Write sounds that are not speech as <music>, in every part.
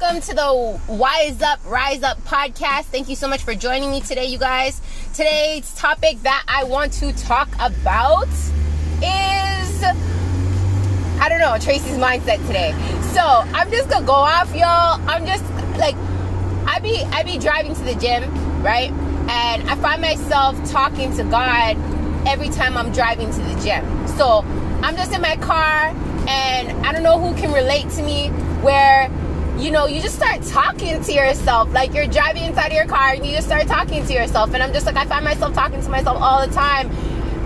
welcome to the Wise Up, Rise Up podcast. Thank you so much for joining me today, you guys. Today's topic that I want to talk about is I don't know, Tracy's mindset today. So I'm just gonna go off, y'all. I'm just like I be I be driving to the gym, right? And I find myself talking to God every time I'm driving to the gym. So I'm just in my car and I don't know who can relate to me where you know, you just start talking to yourself. Like you're driving inside of your car and you just start talking to yourself. And I'm just like, I find myself talking to myself all the time.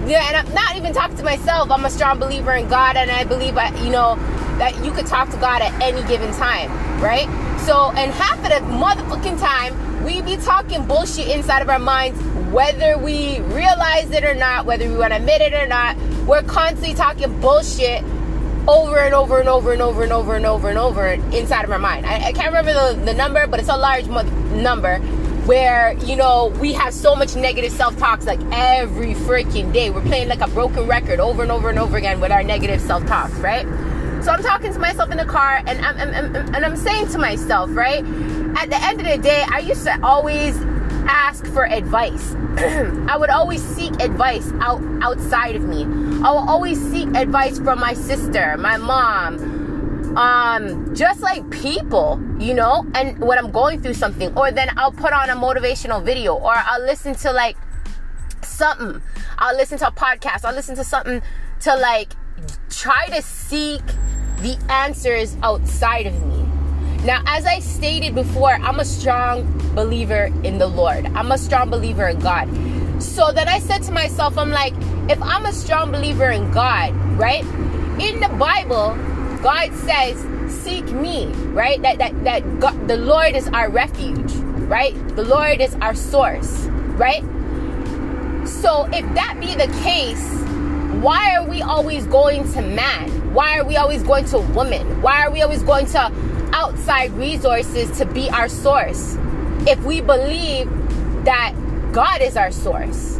Yeah, and I'm not even talking to myself. I'm a strong believer in God, and I believe, you know, that you could talk to God at any given time, right? So, and half of the motherfucking time, we be talking bullshit inside of our minds, whether we realize it or not, whether we want to admit it or not. We're constantly talking bullshit over and over and over and over and over and over and over inside of our mind. I, I can't remember the, the number, but it's a large number where you know we have so much negative self-talks like every freaking day we're playing like a broken record over and over and over again with our negative self-talks right so i'm talking to myself in the car and I'm, I'm, I'm, and I'm saying to myself right at the end of the day i used to always ask for advice. <clears throat> I would always seek advice out outside of me. I will always seek advice from my sister, my mom, um, just like people, you know. And when I'm going through something, or then I'll put on a motivational video, or I'll listen to like something. I'll listen to a podcast. I'll listen to something to like try to seek the answers outside of me. Now, as I stated before, I'm a strong believer in the Lord. I'm a strong believer in God. So then I said to myself, I'm like, if I'm a strong believer in God, right? In the Bible, God says, seek me, right? That that that God, the Lord is our refuge, right? The Lord is our source, right? So if that be the case, why are we always going to man? Why are we always going to woman? Why are we always going to outside resources to be our source if we believe that God is our source.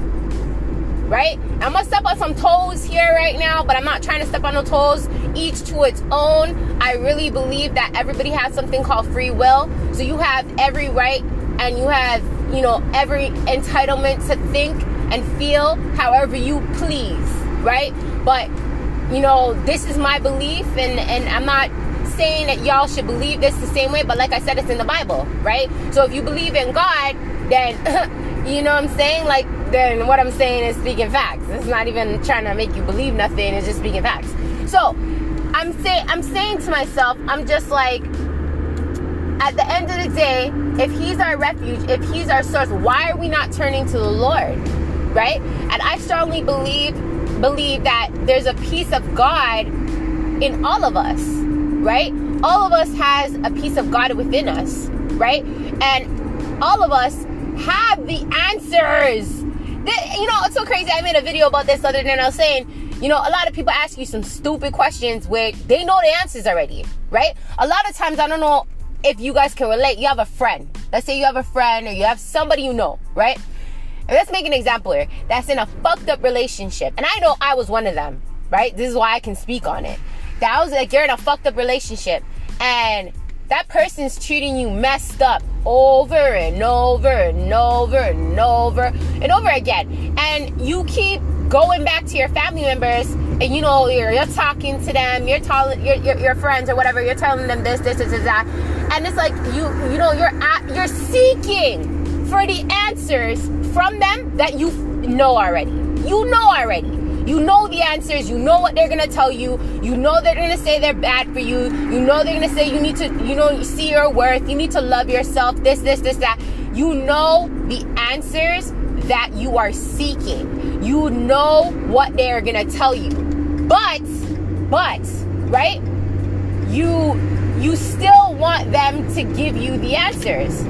Right? I'm gonna step on some toes here right now, but I'm not trying to step on no toes, each to its own. I really believe that everybody has something called free will. So you have every right and you have, you know, every entitlement to think and feel however you please, right? But you know, this is my belief and and I'm not saying that y'all should believe this the same way, but like I said, it's in the Bible, right? So if you believe in God, then <laughs> you know what I'm saying? Like, then what I'm saying is speaking facts. It's not even trying to make you believe nothing, it's just speaking facts. So I'm saying I'm saying to myself, I'm just like at the end of the day, if he's our refuge, if he's our source, why are we not turning to the Lord? Right? And I strongly believe believe that there's a piece of God in all of us right? All of us has a piece of God within us, right? And all of us have the answers. You know, it's so crazy. I made a video about this other than I was saying, you know, a lot of people ask you some stupid questions where they know the answers already, right? A lot of times, I don't know if you guys can relate. You have a friend. Let's say you have a friend or you have somebody you know, right? And let's make an example here that's in a fucked up relationship. And I know I was one of them, right? This is why I can speak on it. That was like you're in a fucked up relationship and that person's treating you messed up over and over and over and over and over again. And you keep going back to your family members and you know you're, you're talking to them, you're telling your, your, your friends or whatever, you're telling them this, this, this, this, that. And it's like you you know you're at you're seeking for the answers from them that you know already. You know already. You know the answers. You know what they're gonna tell you. You know they're gonna say they're bad for you. You know they're gonna say you need to, you know, see your worth. You need to love yourself. This, this, this, that. You know the answers that you are seeking. You know what they're gonna tell you. But, but, right? You you still want them to give you the answers.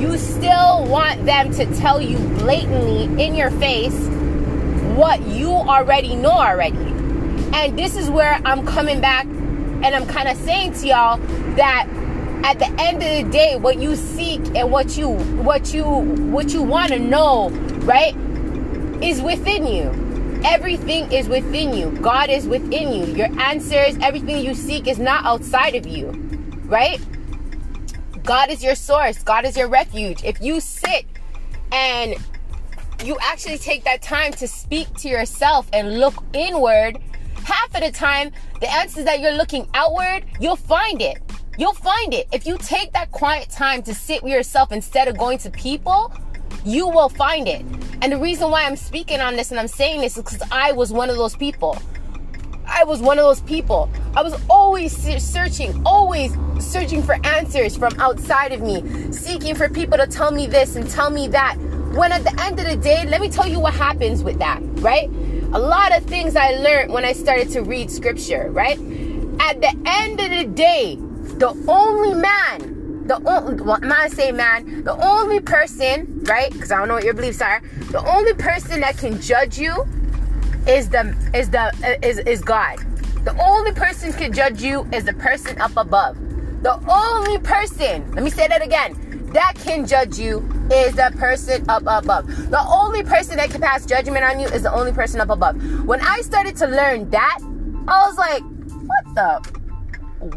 You still want them to tell you blatantly in your face what you already know already. And this is where I'm coming back and I'm kind of saying to y'all that at the end of the day what you seek and what you what you what you want to know, right? is within you. Everything is within you. God is within you. Your answers, everything you seek is not outside of you. Right? God is your source, God is your refuge. If you sit and you actually take that time to speak to yourself and look inward, half of the time, the answers that you're looking outward, you'll find it. You'll find it. If you take that quiet time to sit with yourself instead of going to people, you will find it. And the reason why I'm speaking on this and I'm saying this is because I was one of those people. I was one of those people. I was always searching, always searching for answers from outside of me, seeking for people to tell me this and tell me that. When at the end of the day, let me tell you what happens with that, right? A lot of things I learned when I started to read scripture, right? At the end of the day, the only man, the only, well, I'm not say man, the only person, right? Because I don't know what your beliefs are. The only person that can judge you is the is the is is God. The only person can judge you is the person up above. The only person, let me say that again, that can judge you is the person up above. The only person that can pass judgment on you is the only person up above. When I started to learn that, I was like, what the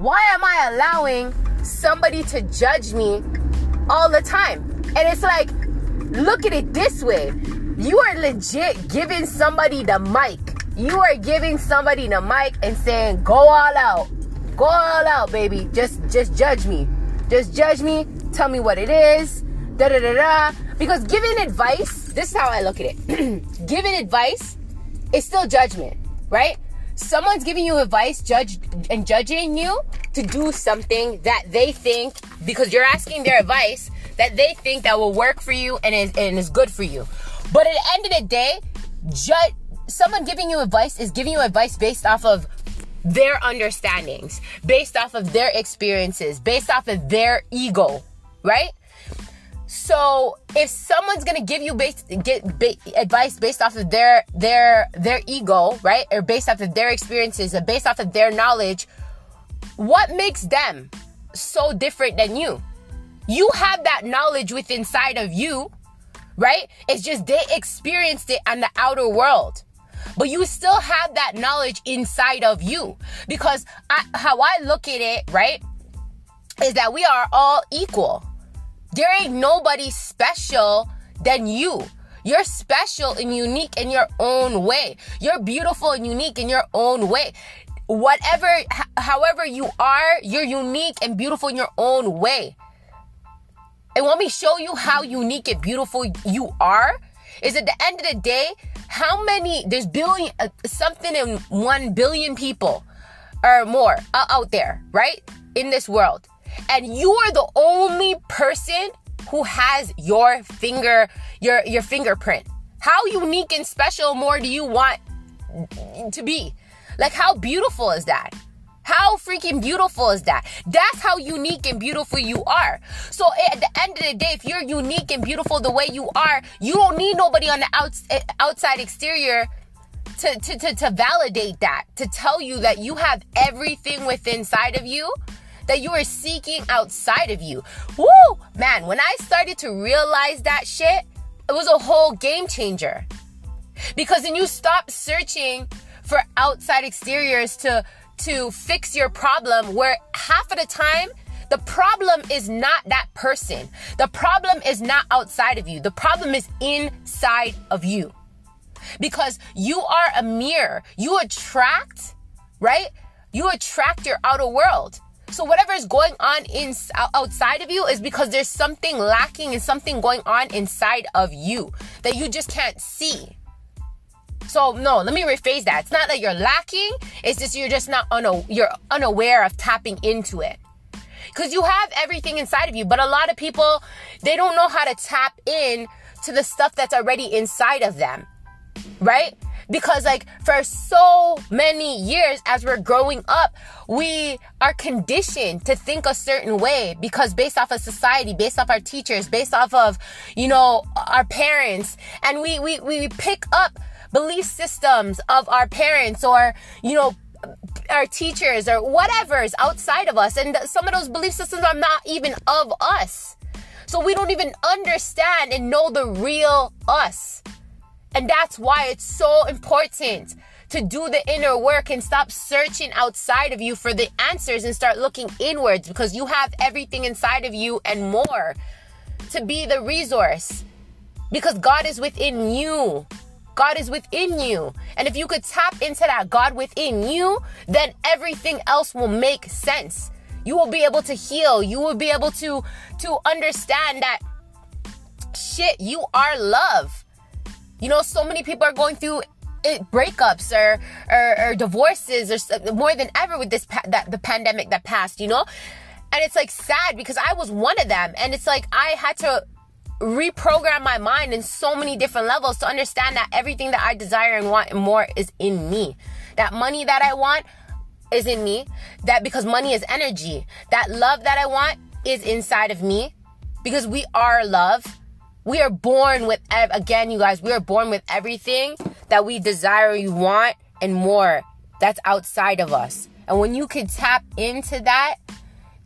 why am I allowing somebody to judge me all the time? And it's like, look at it this way. You are legit giving somebody the mic. You are giving somebody the mic and saying, go all out. Go all out, baby. Just just judge me. Just judge me. Tell me what it is. Da da da da. Because giving advice, this is how I look at it. <clears throat> giving advice is still judgment, right? someone's giving you advice, judge and judging you to do something that they think because you're asking their advice that they think that will work for you and is and is good for you. But at the end of the day, judge someone giving you advice is giving you advice based off of their understandings, based off of their experiences, based off of their ego, right? So if someone's gonna give you base, get ba- advice based off of their their their ego, right, or based off of their experiences, or based off of their knowledge, what makes them so different than you? You have that knowledge within inside of you, right? It's just they experienced it on the outer world. But you still have that knowledge inside of you. Because I, how I look at it, right, is that we are all equal there ain't nobody special than you. You're special and unique in your own way. You're beautiful and unique in your own way. Whatever, however you are, you're unique and beautiful in your own way. And let me show you how unique and beautiful you are. Is at the end of the day, how many, there's billion, uh, something in one billion people or more uh, out there, right? In this world and you are the only person who has your finger your your fingerprint how unique and special more do you want to be like how beautiful is that how freaking beautiful is that? That's how unique and beautiful you are. So at the end of the day, if you're unique and beautiful the way you are, you don't need nobody on the outs- outside exterior to, to, to, to validate that, to tell you that you have everything within inside of you that you are seeking outside of you. Woo! Man, when I started to realize that shit, it was a whole game changer. Because then you stop searching for outside exteriors to to fix your problem where half of the time the problem is not that person. The problem is not outside of you. The problem is inside of you. Because you are a mirror. You attract, right? You attract your outer world. So whatever is going on in outside of you is because there's something lacking and something going on inside of you that you just can't see. So no, let me rephrase that. It's not that you're lacking, it's just you're just not una- you're unaware of tapping into it. Cuz you have everything inside of you, but a lot of people they don't know how to tap in to the stuff that's already inside of them. Right? Because like for so many years as we're growing up we are conditioned to think a certain way because based off of society based off our teachers based off of you know our parents. And we we, we pick up belief systems of our parents or you know our teachers or whatever is outside of us. And some of those belief systems are not even of us. So we don't even understand and know the real us and that's why it's so important to do the inner work and stop searching outside of you for the answers and start looking inwards because you have everything inside of you and more to be the resource because God is within you. God is within you. And if you could tap into that God within you, then everything else will make sense. You will be able to heal. You will be able to to understand that shit, you are love. You know, so many people are going through it, breakups or, or, or divorces or more than ever with this pa- that the pandemic that passed, you know? And it's like sad because I was one of them and it's like I had to reprogram my mind in so many different levels to understand that everything that I desire and want more is in me. That money that I want is in me. That because money is energy. That love that I want is inside of me because we are love. We are born with, again, you guys, we are born with everything that we desire, you want, and more that's outside of us. And when you can tap into that,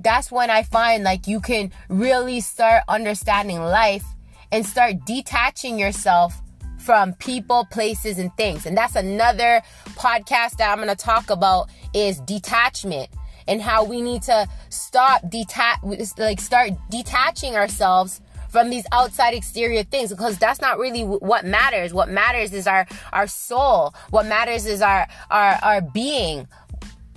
that's when I find like you can really start understanding life and start detaching yourself from people, places, and things. And that's another podcast that I'm going to talk about is detachment and how we need to stop detach, like start detaching ourselves from these outside exterior things because that's not really what matters. What matters is our our soul. What matters is our our our being,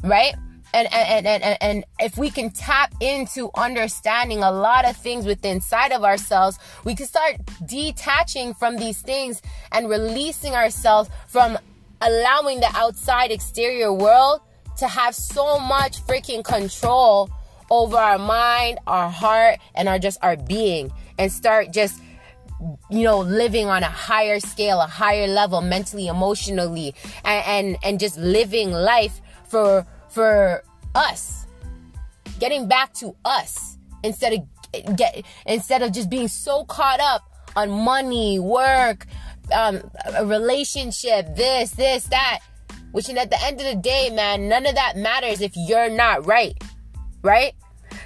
right? And, and, and, and, and if we can tap into understanding a lot of things within inside of ourselves, we can start detaching from these things and releasing ourselves from allowing the outside exterior world to have so much freaking control over our mind, our heart, and our just our being and start just you know living on a higher scale a higher level mentally emotionally and and, and just living life for for us. Getting back to us instead of get instead of just being so caught up on money work um, a relationship this this that which and at the end of the day man none of that matters if you're not right right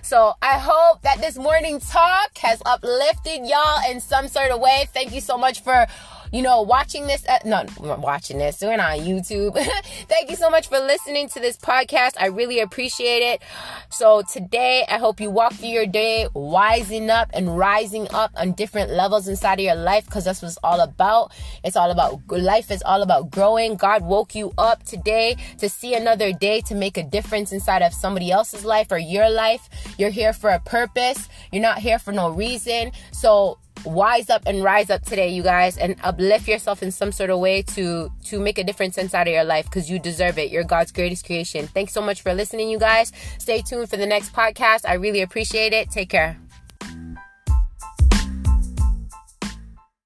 so I hope that this morning talk has uplifted y'all in some sort of way. Thank you so much for you know, watching this, uh, no, watching this, we're not on YouTube. <laughs> Thank you so much for listening to this podcast. I really appreciate it. So today, I hope you walk through your day wising up and rising up on different levels inside of your life because that's what it's all about. It's all about life is all about growing. God woke you up today to see another day to make a difference inside of somebody else's life or your life. You're here for a purpose. You're not here for no reason. So wise up and rise up today you guys and uplift yourself in some sort of way to to make a difference inside of your life because you deserve it. You're god's greatest creation. Thanks so much for listening you guys. Stay tuned for the next podcast. I really appreciate it. Take care